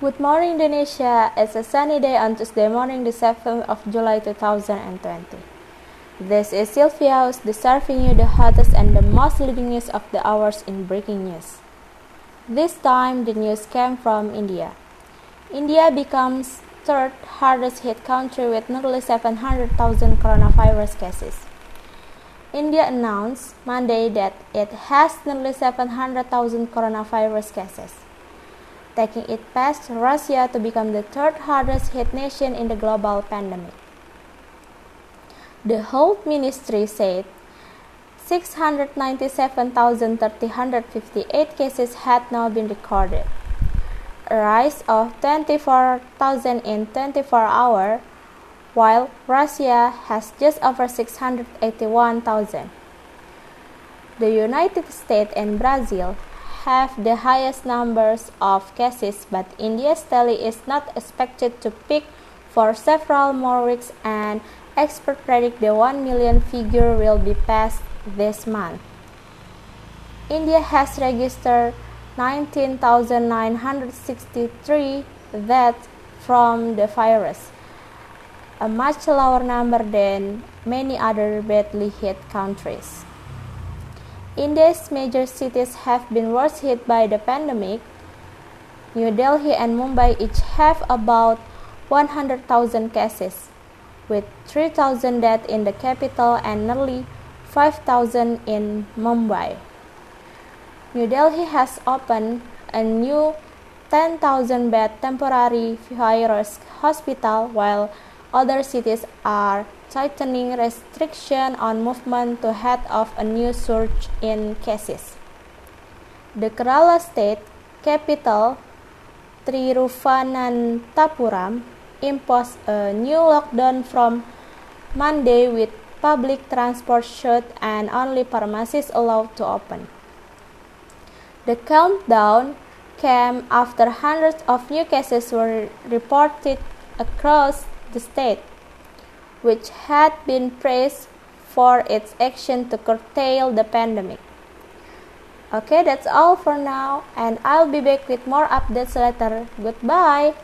Good morning, Indonesia. It's a sunny day on Tuesday morning, the 7th of July 2020. This is Sylvia who's serving you the hottest and the most leading news of the hours in breaking news. This time, the news came from India. India becomes third hardest hit country with nearly 700,000 coronavirus cases. India announced Monday that it has nearly 700,000 coronavirus cases taking it past Russia to become the third hardest hit nation in the global pandemic. The Health Ministry said 697,358 cases had now been recorded, a rise of 24,000 in 24 hours, while Russia has just over 681,000. The United States and Brazil have the highest numbers of cases, but India's tally is not expected to peak for several more weeks, and experts predict the 1 million figure will be passed this month. India has registered 19,963 deaths from the virus, a much lower number than many other badly hit countries. India's major cities have been worst hit by the pandemic. New Delhi and Mumbai each have about 100,000 cases, with 3,000 deaths in the capital and nearly 5,000 in Mumbai. New Delhi has opened a new 10,000 bed temporary virus hospital while other cities are tightening restriction on movement to head off a new surge in cases. The Kerala state capital, Tiruvananthapuram, imposed a new lockdown from Monday with public transport shut and only pharmacies allowed to open. The countdown came after hundreds of new cases were reported across the state which had been praised for its action to curtail the pandemic. Okay, that's all for now, and I'll be back with more updates later. Goodbye.